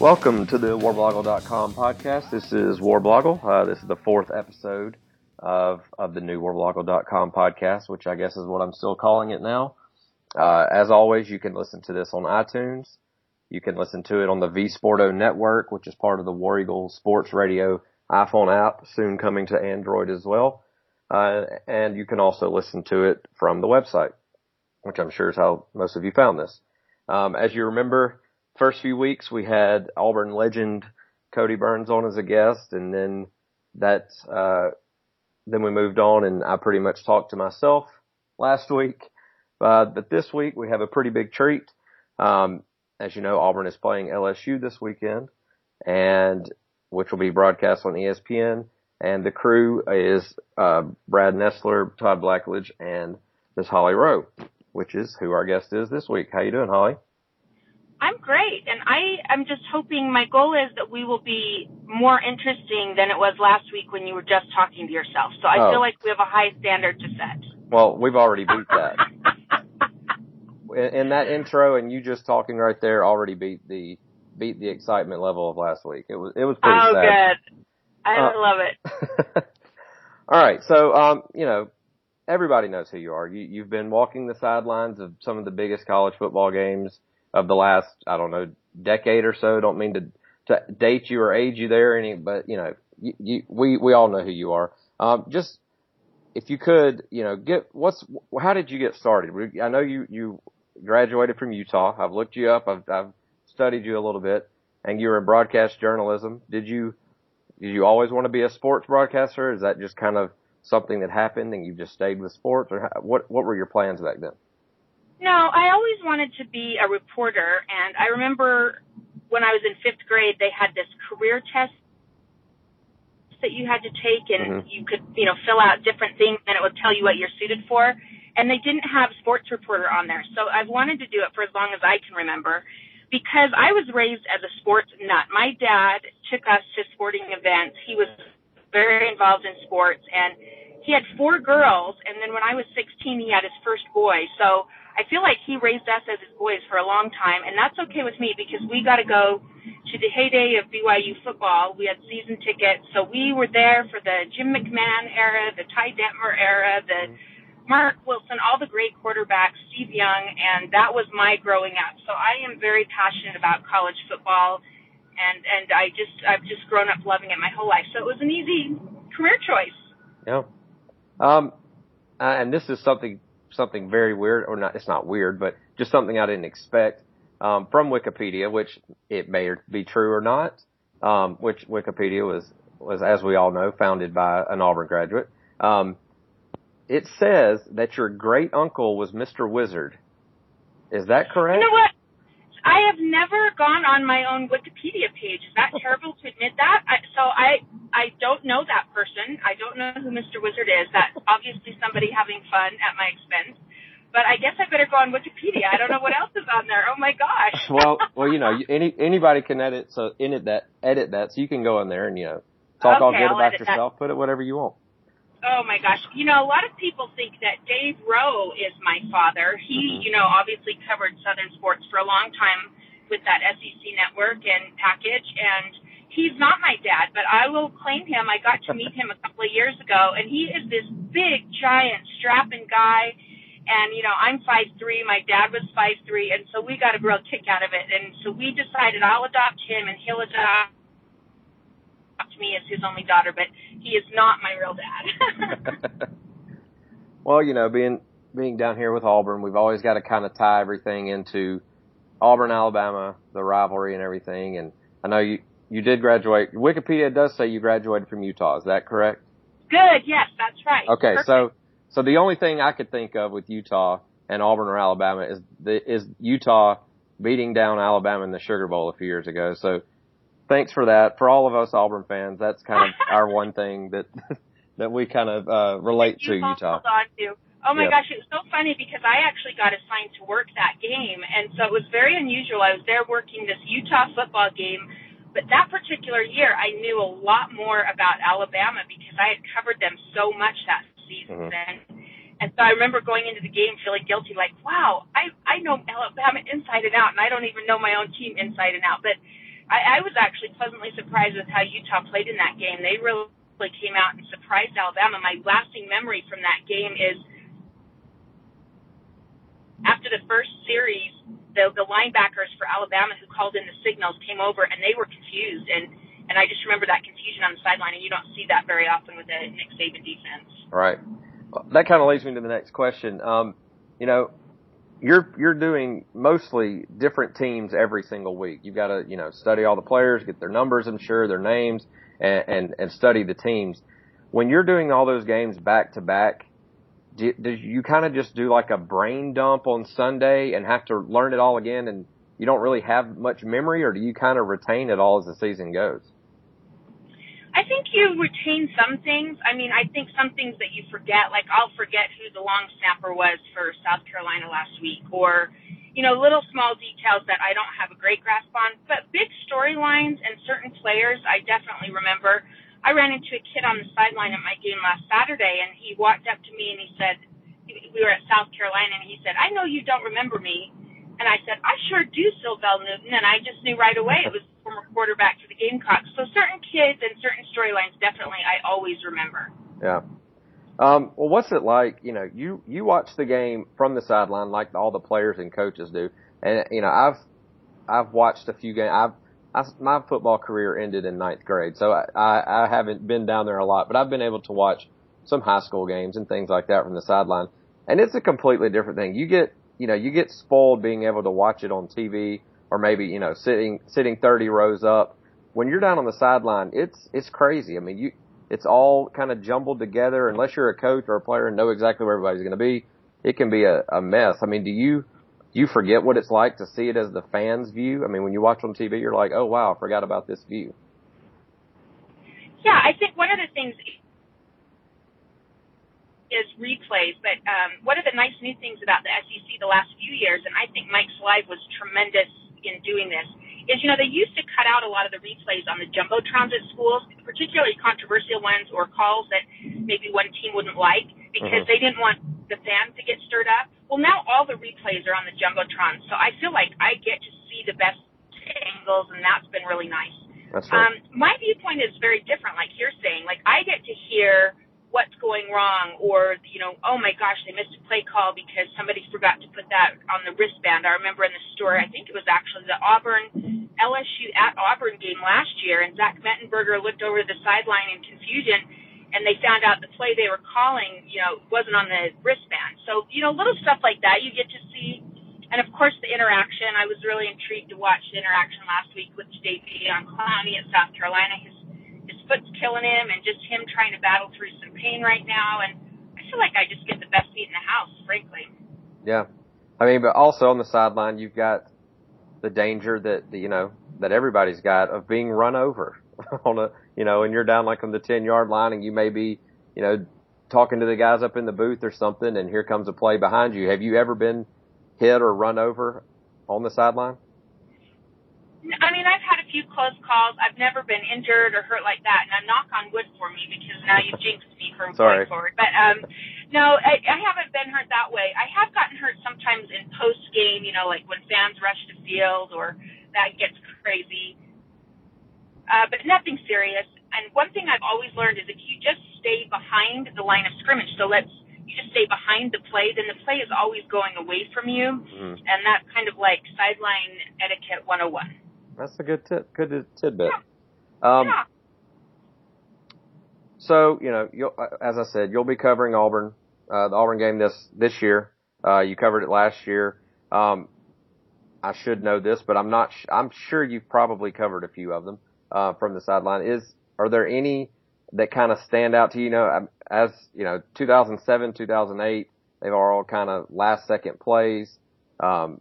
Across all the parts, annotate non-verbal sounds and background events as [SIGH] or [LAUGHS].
Welcome to the warblogle.com podcast. This is WarBlogle. Uh, this is the fourth episode of, of the new warblogle.com podcast, which I guess is what I'm still calling it now. Uh, as always, you can listen to this on iTunes. You can listen to it on the V Sporto network, which is part of the War Eagle Sports Radio iPhone app, soon coming to Android as well. Uh, and you can also listen to it from the website, which I'm sure is how most of you found this. Um, as you remember, first few weeks we had Auburn legend Cody Burns on as a guest, and then that uh, then we moved on, and I pretty much talked to myself last week. Uh, but this week we have a pretty big treat. Um, as you know, Auburn is playing LSU this weekend, and which will be broadcast on ESPN. And the crew is uh, Brad Nessler, Todd Blackledge, and Miss Holly Rowe, which is who our guest is this week. How you doing, Holly? I'm great, and I am just hoping. My goal is that we will be more interesting than it was last week when you were just talking to yourself. So I Oh. feel like we have a high standard to set. Well, we've already beat that. [LAUGHS] in that intro, and you just talking right there already beat the beat the excitement level of last week. It was it was pretty oh, sad. good. I Uh, love it. [LAUGHS] All right, so um, you know, everybody knows who you are. You you've been walking the sidelines of some of the biggest college football games of the last I don't know decade or so. Don't mean to to date you or age you there any, but you know, you, you, we we all know who you are. Um, just if you could, you know, get what's how did you get started? I know you you graduated from Utah. I've looked you up. I've I've studied you a little bit, and you were in broadcast journalism. Did you did you always want to be a sports broadcaster? Is that just kind of something that happened and you just stayed with sports, or how, what what were your plans back then? No, I always wanted to be a reporter, and I remember when I was in fifth grade, they had this career test that you had to take, and Mhm. you could, you know, fill out different things, and it would tell you what you're suited for. And they didn't have sports reporter on there, so I've wanted to do it for as long as I can remember, because I was raised as a sports nut. My dad took us to sporting events. He was very involved in sports, and he had four girls, and then when I was 16, he had his first boy. So I feel like he raised us as his boys for a long time, and that's okay with me because we got to go to the heyday of BYU football. We had season tickets, so we were there for the Jim McMahon era, the Ty Detmer era, the Marc Wilson, all the great quarterbacks, Steve Young, and that was my growing up. So I am very passionate about college football, and and I just I've just grown up loving it my whole life. So it was an easy career choice. Yeah. Um, uh, and this is something something very weird, or not? It's not weird, but just something I didn't expect um, from Wikipedia, which it may be true or not. Um, which Wikipedia was was, as we all know, founded by an Auburn graduate. Um, it says that your great uncle was Mr. Wizard. Is that correct? You know what? I have never gone on my own Wikipedia page. Is that terrible to admit that? I, so I I don't know that person. I don't know who Mr. Wizard is. That's [LAUGHS] obviously somebody having fun at my expense. But I guess I better go on Wikipedia. I don't know what else is on there. Oh my gosh. [LAUGHS] well, well, you know, [LAUGHS] any anybody can edit so edit that edit that, so you can go in there and you know talk all good I'll about edit that. yourself, put it whatever you want. Oh my gosh. You know, a lot of people think that Dave Rowe is my father. He, Mhm. you know, obviously covered Southern sports for a long time with that SEC network and package and he's not my dad, but I will claim him. I got to meet [LAUGHS] him a couple of years ago and he is this big, giant, strapping guy and you know, I'm five three, my dad was five three, and so we got a real kick out of it. And so we decided I'll adopt him and he'll adopt me as his only daughter, but he is not my real dad. [LAUGHS] well, you know, being being down here with Auburn, we've always got to kind of tie everything into Auburn, Alabama, the rivalry and everything. And I know you you did graduate. Wikipedia does say you graduated from Utah. Is that correct? Good. Yes, that's right. Okay, Perfect. so so the only thing I could think of with Utah and Auburn or Alabama is the is Utah beating down Alabama in the Sugar Bowl a few years ago. So thanks for that. For all of us Auburn fans, that's kind of our [LAUGHS] one thing that [LAUGHS] that we kind of uh, relate to Utah. To. Oh my Yep. gosh, it was so funny because I actually got assigned to work that game, and so it was very unusual. I was there working this Utah football game, but that particular year, I knew a lot more about Alabama because I had covered them so much that season. Mhm. And, and so I remember going into the game feeling guilty, like, wow, I I know Alabama inside and out, and I don't even know my own team inside and out. But I, I was actually pleasantly surprised with how Utah played in that game. They really came out and surprised Alabama. My lasting memory from that game is after the first series, the the linebackers for Alabama who called in the signals came over and they were confused and and I just remember that confusion on the sideline and you don't see that very often with the Nick Saban defense. Right. That kind of leads me to the next question. Um, you know, you're you're doing mostly different teams every single week. You've got to you know study all the players, get their numbers, I'm sure, their names, and and, and study the teams. When you're doing all those games back to back, do, do you kind of just do like a brain dump on Sunday and have to learn it all again, and you don't really have much memory, or do you kind of retain it all as the season goes? You retain some things. I mean, I think some things that you forget, like I'll forget who the long snapper was for South Carolina last week, or you know, little small details that I don't have a great grasp on. But big storylines and certain players, I definitely remember. I ran into a kid on the sideline at my game last Saturday, and he walked up to me and he said, we were at South Carolina, and he said, "I know you don't remember me." And I said, I sure do, Syl Newton. And I just knew right away it was former quarterback for the Gamecocks. So certain kids and certain storylines definitely I always remember. Yeah. Um, well, what's it like? You know, you, you watch the game from the sideline like all the players and coaches do. And, you know, I've, I've watched a few games. I've, I, my football career ended in ninth grade, so I, I, I haven't been down there a lot, but I've been able to watch some high school games and things like that from the sideline. And it's a completely different thing. You get you know, you get spoiled being able to watch it on TV or maybe, you know, sitting, sitting 30 rows up. When you're down on the sideline, it's, it's crazy. I mean, you, it's all kind of jumbled together unless you're a coach or a player and know exactly where everybody's going to be. It can be a, a mess. I mean, do you, you forget what it's like to see it as the fans view? I mean, when you watch on TV, you're like, oh wow, I forgot about this view. Yeah, I think one of the things is replays. But um, one of the nice new things about the SEC the last few years, and I think Mike Slive was tremendous in doing this, is you know they used to cut out a lot of the replays on the jumbotrons at schools, particularly controversial ones or calls that maybe one team wouldn't like because mm-hmm. they didn't want the fans to get stirred up. Well, now all the replays are on the jumbotron, so I feel like I get to see the best angles, and that's been really nice. That's right. Um, my viewpoint is very different. Like you're saying, like I get to hear what's going wrong or you know oh my gosh they missed a play call because somebody forgot to put that on the wristband. I remember in the story i think it was actually the auburn lsu at auburn game last year and zach mettenberger looked over the sideline in confusion and they found out the play they were calling you know wasn't on the wristband. So you know little stuff like that you get to see. And of course the interaction. I was really intrigued to watch the interaction last week with Jadeveon Clowney at south carolina. his foot's killing him and just him trying to battle through some pain right now. And I feel like I just get the best seat in the house, frankly. Yeah. I mean, but also on the sideline, you've got the danger that, you know, that everybody's got of being run over [LAUGHS] on a, you know, and you're down like on the 10 yard line and you may be, you know, talking to the guys up in the booth or something and here comes a play behind you. Have you ever been hit or run over on the sideline? I mean, I've had a few close calls. I've never been injured or hurt like that, and I knock on wood for me because now you've jinxed me from going forward. But um, no, I, I haven't been hurt that way. I have gotten hurt sometimes in post game, you know, like when fans rush the field or that gets crazy. Uh, but nothing serious. And one thing I've always learned is if you just stay behind the line of scrimmage, so let's you just stay behind the play, then the play is always going away from you, mm. and that's kind of like sideline etiquette 101. That's a good tip, good tidbit. Um, yeah. So you know, you'll, uh, as I said, you'll be covering Auburn, uh, the Auburn game this this year. Uh, you covered it last year. Um, I should know this, but I'm not. Sh- I'm sure you've probably covered a few of them uh, from the sideline. Is are there any that kind of stand out to you? you know, as you know, 2007, 2008, they've all kind of last second plays. Um,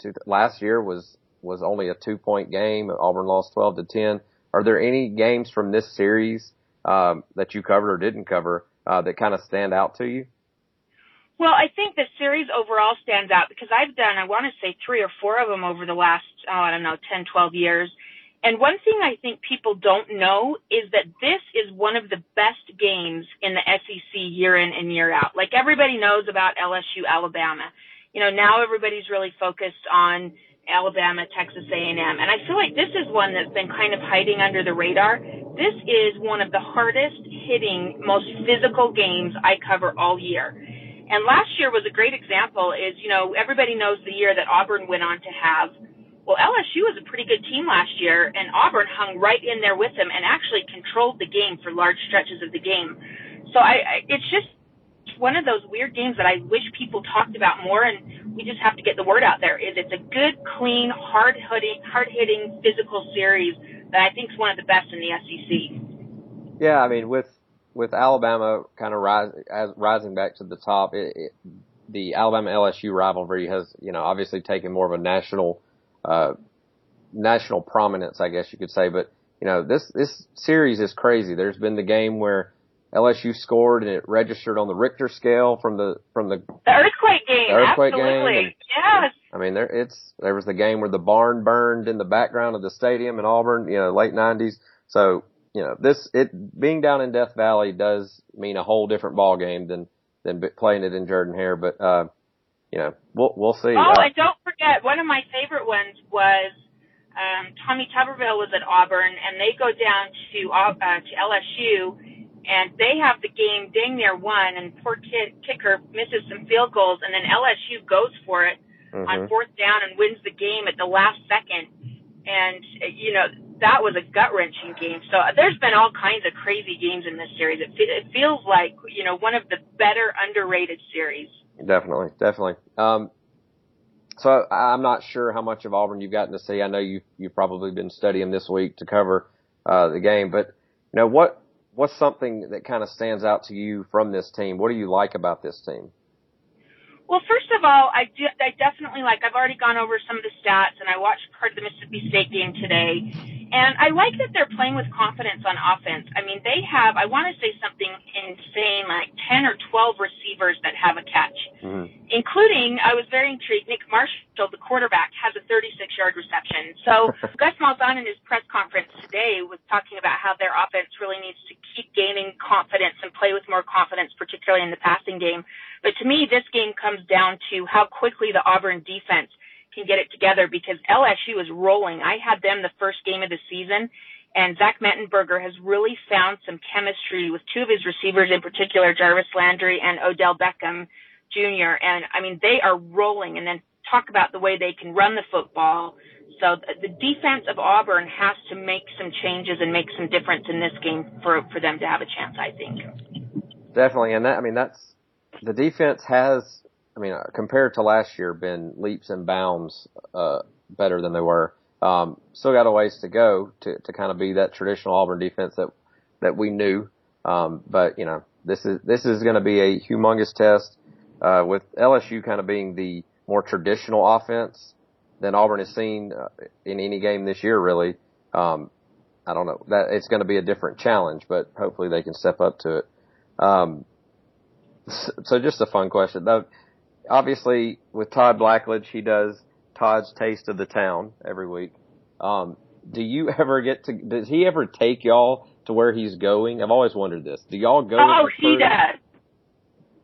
to, last year was was only a two point game. Auburn lost 12 to 10. Are there any games from this series um, that you covered or didn't cover uh, that kind of stand out to you? Well, I think the series overall stands out because I've done, I want to say three or four of them over the last, oh, I don't know, 10, 12 years. And one thing I think people don't know is that this is one of the best games in the SEC year in and year out. Like everybody knows about LSU Alabama. You know, now everybody's really focused on Alabama, Texas A&M. And I feel like this is one that's been kind of hiding under the radar. This is one of the hardest hitting, most physical games I cover all year. And last year was a great example is, you know, everybody knows the year that Auburn went on to have. Well, LSU was a pretty good team last year and Auburn hung right in there with them and actually controlled the game for large stretches of the game. So I, I it's just one of those weird games that I wish people talked about more, and we just have to get the word out there. Is it's a good, clean, hard hitting, hard hitting physical series that I think is one of the best in the SEC. Yeah, I mean with with Alabama kind of rise, as, rising back to the top, it, it, the Alabama LSU rivalry has you know obviously taken more of a national uh, national prominence, I guess you could say. But you know this this series is crazy. There's been the game where LSU scored and it registered on the Richter scale from the from the, the earthquake game. The earthquake Absolutely. game. And, yes. I mean, there it's there was the game where the barn burned in the background of the stadium in Auburn, you know, late '90s. So you know, this it being down in Death Valley does mean a whole different ball game than than playing it in Jordan Hare. But uh, you know, we'll we'll see. Oh, uh, and don't forget, one of my favorite ones was um, Tommy Tuberville was at Auburn, and they go down to uh, to LSU and they have the game dang near won, and poor kid kicker misses some field goals, and then LSU goes for it mm-hmm. on fourth down and wins the game at the last second. And you know that was a gut wrenching game. So uh, there's been all kinds of crazy games in this series. It, it feels like you know one of the better underrated series. Definitely, definitely. Um, so I'm not sure how much of Auburn you've gotten to see. I know you you've probably been studying this week to cover uh, the game, but you know what what's something that kind of stands out to you from this team? What do you like about this team? Well, first of all, I, do, I definitely like, I've already gone over some of the stats and I watched part of the Mississippi State game today. And I like that they're playing with confidence on offense. I mean, they have, I want to say something insane, like 10 or 12 receivers that have a catch, mm-hmm. Including, I was very intrigued, Nick Marshall, the quarterback, has a 36 yard reception. So [LAUGHS] Gus Malzahn in his press conference today was talking about how their offense really needs to keep gaining confidence and play with more confidence, particularly in the passing game. But to me, this game comes down to how quickly the Auburn defense can get it together because LSU is rolling. I had them the first game of the season and Zach Mettenberger has really found some chemistry with two of his receivers in particular, Jarvis Landry and Odell Beckham Jr. And I mean, they are rolling and then talk about the way they can run the football. So the defense of Auburn has to make some changes and make some difference in this game for, for them to have a chance, I think. Definitely. And that, I mean, that's, the defense has, I mean, compared to last year, been leaps and bounds uh, better than they were. Um, still got a ways to go to to kind of be that traditional Auburn defense that that we knew. Um, but you know, this is this is going to be a humongous test uh, with LSU kind of being the more traditional offense than Auburn has seen uh, in any game this year. Really, um, I don't know that it's going to be a different challenge, but hopefully they can step up to it. Um, so just a fun question. Though, obviously, with Todd Blackledge, he does Todd's Taste of the Town every week. Um, do you ever get to? Does he ever take y'all to where he's going? I've always wondered this. Do y'all go? Oh, he does.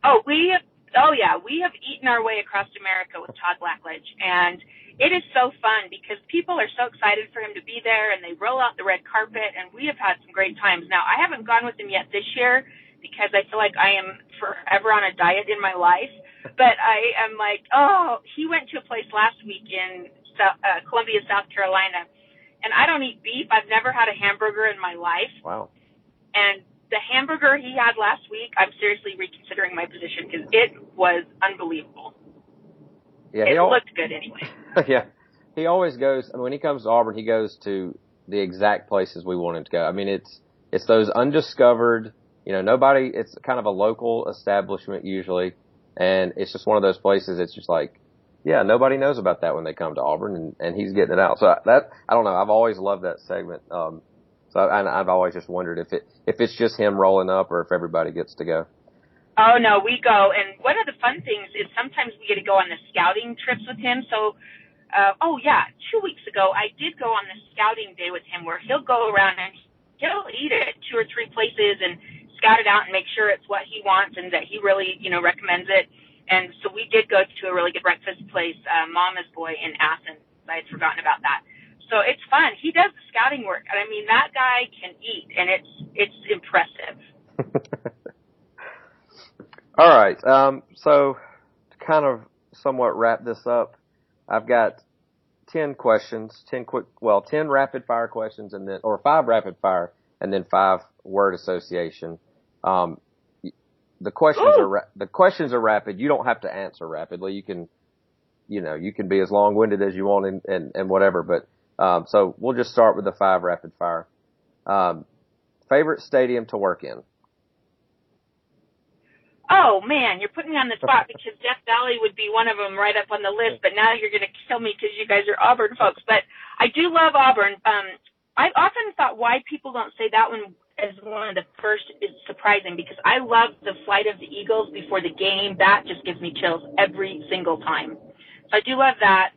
Oh, we have. Oh, yeah. We have eaten our way across America with Todd Blackledge, and it is so fun because people are so excited for him to be there, and they roll out the red carpet, and we have had some great times. Now, I haven't gone with him yet this year because I feel like I am forever on a diet in my life. But I am like, oh, he went to a place last week in South, uh, Columbia, South Carolina, and I don't eat beef. I've never had a hamburger in my life. Wow. And the hamburger he had last week, I'm seriously reconsidering my position because it was unbelievable. Yeah, it al- looked good anyway. [LAUGHS] yeah, he always goes. I mean, when he comes to Auburn, he goes to the exact places we want him to go. I mean, it's it's those undiscovered you know, nobody, it's kind of a local establishment usually. And it's just one of those places. It's just like, yeah, nobody knows about that when they come to Auburn and, and he's getting it out. So that, I don't know. I've always loved that segment. Um, so and I've always just wondered if it, if it's just him rolling up or if everybody gets to go. Oh no, we go. And one of the fun things is sometimes we get to go on the scouting trips with him. So, uh, oh yeah, two weeks ago I did go on the scouting day with him where he'll go around and he'll eat at two or three places and scout it out and make sure it's what he wants and that he really, you know, recommends it. And so we did go to a really good breakfast place, uh, Mama's Boy in Athens. I had forgotten about that. So it's fun. He does the scouting work, and I mean that guy can eat, and it's it's impressive. [LAUGHS] All right. Um, so to kind of somewhat wrap this up, I've got 10 questions, 10 quick, well, 10 rapid fire questions and then, or five rapid fire and then five word association. Um, the questions Ooh. are, ra- the questions are rapid. You don't have to answer rapidly. You can, you know, you can be as long winded as you want and, and, and whatever, but, um, so we'll just start with the five rapid fire. Um, favorite stadium to work in? Oh man, you're putting me on the spot [LAUGHS] because Death Valley would be one of them right up on the list. But now you're going to kill me because you guys are Auburn folks. But I do love Auburn. Um, I've often thought why people don't say that one as one of the first is surprising because I love the flight of the Eagles before the game. That just gives me chills every single time. So I do love that.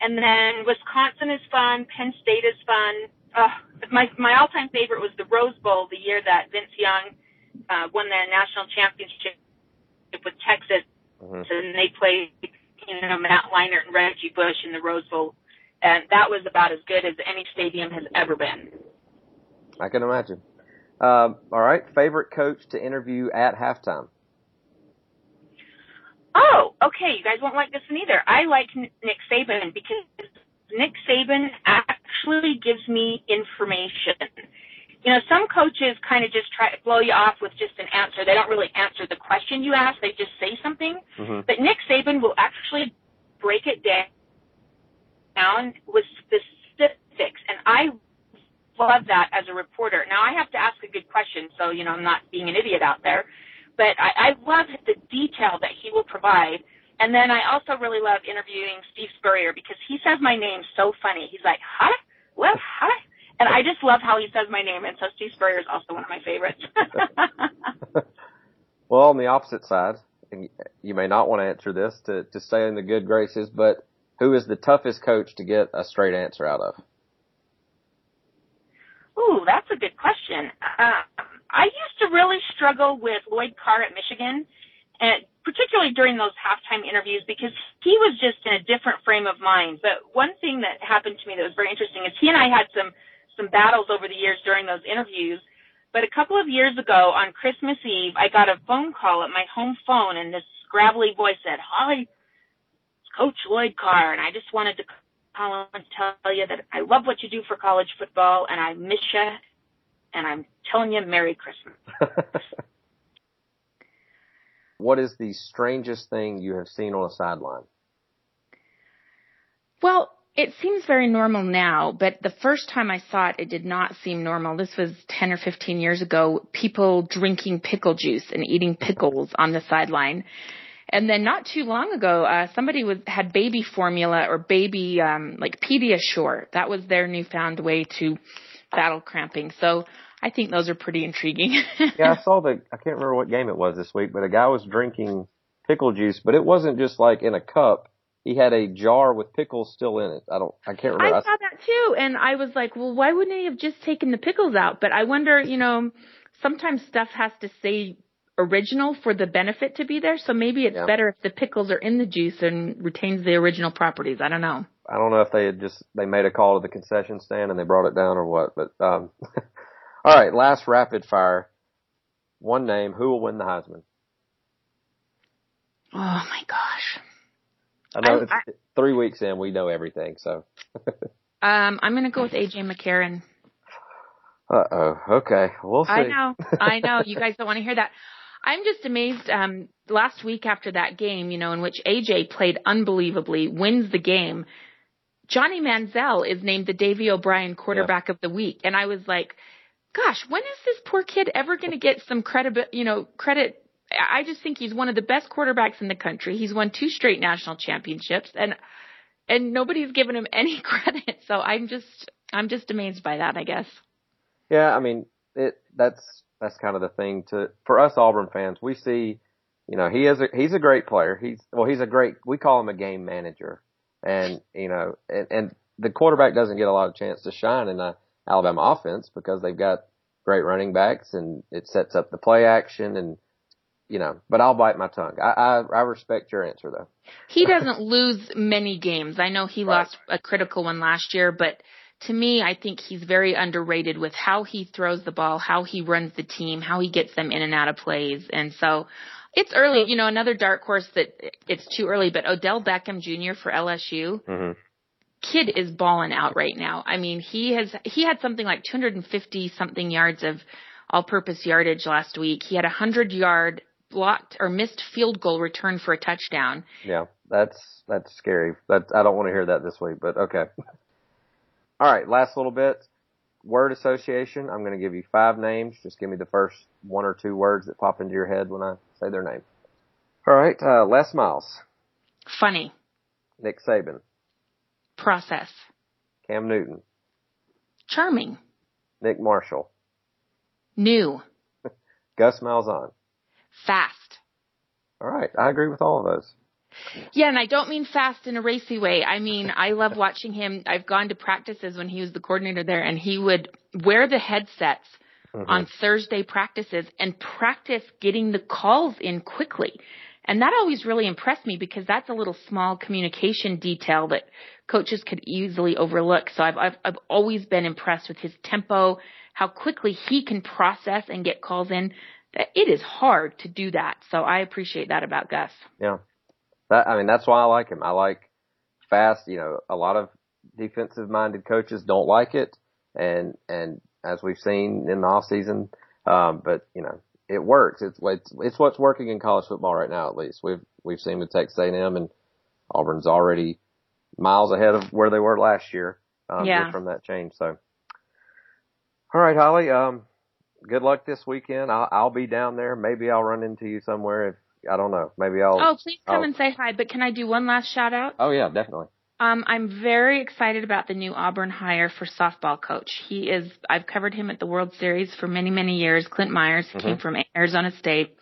And then Wisconsin is fun. Penn State is fun. Uh, my my all time favorite was the Rose Bowl, the year that Vince Young uh, won their national championship with Texas, Mhm. and they played, you know, Matt Leinart and Reggie Bush in the Rose Bowl, and that was about as good as any stadium has ever been. I can imagine. Um, all right. Favorite coach to interview at halftime? Okay. You guys won't like this one either. I like Nick Saban because Nick Saban actually gives me information. You know, some coaches kind of just try to blow you off with just an answer. They don't really answer the question you ask. They just say something. Mm-hmm. But Nick Saban will actually break it down with specifics, and I love that as a reporter. Now I have to ask a good question, so you know I'm not being an idiot out there. But I, I love the detail that he will provide. And then I also really love interviewing Steve Spurrier because he says my name so funny. He's like, "Huh? Well, huh?" And I just love how he says my name. And so Steve Spurrier is also one of my favorites. [LAUGHS] Well, on the opposite side, and you may not want to answer this to, to stay in the good graces, but who is the toughest coach to get a straight answer out of? Ooh, that's a good question. Uh, I used to really struggle with Lloyd Carr at Michigan, and particularly during those halftime interviews because he was just in a different frame of mind. But one thing that happened to me that was very interesting is he and I had some some battles over the years during those interviews. But a couple of years ago on Christmas Eve, I got a phone call at my home phone, and this gravelly voice said, "Hi, it's Coach Lloyd Carr," and I just wanted to call and tell you that I love what you do for college football, and I miss you, and I'm telling you Merry Christmas. [LAUGHS] what is the strangest thing you have seen on a sideline? Well, it seems very normal now, but the first time I saw it, it did not seem normal. This was 10 or 15 years ago, people drinking pickle juice and eating pickles on the sideline. And then not too long ago, uh, somebody was, had baby formula or baby, um, like Pediasure. That was their newfound way to battle cramping. So I think those are pretty intriguing. [LAUGHS] yeah, I saw the, I can't remember what game it was this week, but a guy was drinking pickle juice, but it wasn't just like in a cup. He had a jar with pickles still in it. I don't, I can't remember. I saw that too, and I was like, well, why wouldn't he have just taken the pickles out? But I wonder, you know, sometimes stuff has to say original for the benefit to be there. So maybe it's Yeah. better if the pickles are in the juice and retains the original properties. I don't know. I don't know if they had just they made a call to the concession stand and they brought it down or what, but um [LAUGHS] all right, last rapid fire. One name, who will win the Heisman? Oh my gosh. I know I- it's three weeks in, we know everything, so [LAUGHS] Um, I'm gonna go with AJ McCarron. uh oh. Okay. We'll see. I know, I know. You guys don't want to hear that. I'm just amazed. Um, last week after that game, you know, in which AJ played unbelievably, wins the game. Johnny Manziel is named the Davy O'Brien quarterback of the week, and I was like, "Gosh, when is this poor kid ever going to get some credit? You know, credit." I just think he's one of the best quarterbacks in the country. He's won two straight national championships, and and nobody's given him [LAUGHS] any credit. So I'm just I'm just amazed by that. I guess. Yeah, I mean, it that's that's kind of the thing to for us Auburn fans. We see, you know, he is a he's a great player. He's well, he's a great. We call him a game manager, and you know, and, and the quarterback doesn't get a lot of chance to shine in the Alabama offense because they've got great running backs and it sets up the play action and you know, but I'll bite my tongue. I, I, I respect your answer though. He doesn't [LAUGHS] lose many games. I know he Right. lost a critical one last year, but to me, I think he's very underrated with how he throws the ball, how he runs the team, how he gets them in and out of plays. And so it's early, you know, another dark horse that it's too early, but Odell Beckham Jr. for LSU, hmm kid is balling out right now. I mean, he has, he had something like 250 something yards of all purpose yardage last week. He had a hundred yard blocked or missed field goal return for a touchdown. Yeah, that's that's scary. That I don't want to hear that this week, but okay. [LAUGHS] All right, last little bit. Word association. I'm going to give you five names. Just give me the first one or two words that pop into your head when I say their name. All right, uh, Les Miles, Funny. Nick Saban, Process. Cam Newton, Charming. Nick Marshall, New. [LAUGHS] Gus Malzahn. Fast. All right, I agree with all of those. Yeah, and I don't mean fast in a racy way. I mean, I love [LAUGHS] watching him. I've gone to practices when he was the coordinator there and he would wear the headsets Mhm. on Thursday practices and practice getting the calls in quickly. And that always really impressed me because that's a little small communication detail that coaches could easily overlook. So I've, I've, I've always been impressed with his tempo, how quickly he can process and get calls in. It is hard to do that. So I appreciate that about Gus. Yeah. That, I mean, that's why I like him. I like fast, you know, a lot of defensive minded coaches don't like it. And, and as we've seen in the off season, um, but you know, it works. It's, it's, it's what's working in college football right now, at least. We've, we've seen with Texas A&M and Auburn's already miles ahead of where they were last year, um, Yeah. from that change. So, all right, Holly, um, good luck this weekend. I'll, I'll be down there. Maybe I'll run into you somewhere if, I don't know. Maybe I'll. Oh, please come oh. and say hi. But can I do one last shout out? Oh yeah, definitely. Um, I'm very excited about the new Auburn hire for softball coach. He is, I've covered him at the World Series for many, many years. Clint Myers, he came from Arizona State.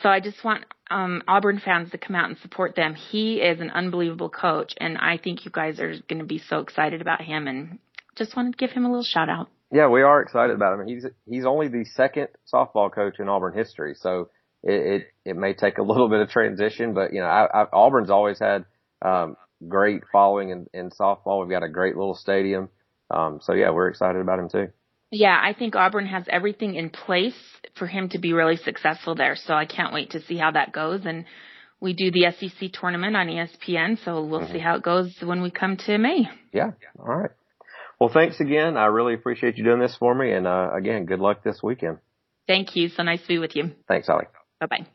So I just want, um, Auburn fans to come out and support them. He is an unbelievable coach and I think you guys are going to be so excited about him and just wanted to give him a little shout out. Yeah, we are excited about him. He's he's only the second softball coach in Auburn history, so it it, it may take a little bit of transition, but you know, I, I, Auburn's always had um, great following in, in softball. We've got a great little stadium, um, so yeah, we're excited about him too. Yeah, I think Auburn has everything in place for him to be really successful there. So I can't wait to see how that goes. And we do the SEC tournament on ESPN, so we'll see how it goes when we come to May. Yeah, all right. Well, thanks again. I really appreciate you doing this for me, and uh, again, good luck this weekend. Thank you. So nice to be with you. Thanks, Holly. Bye bye.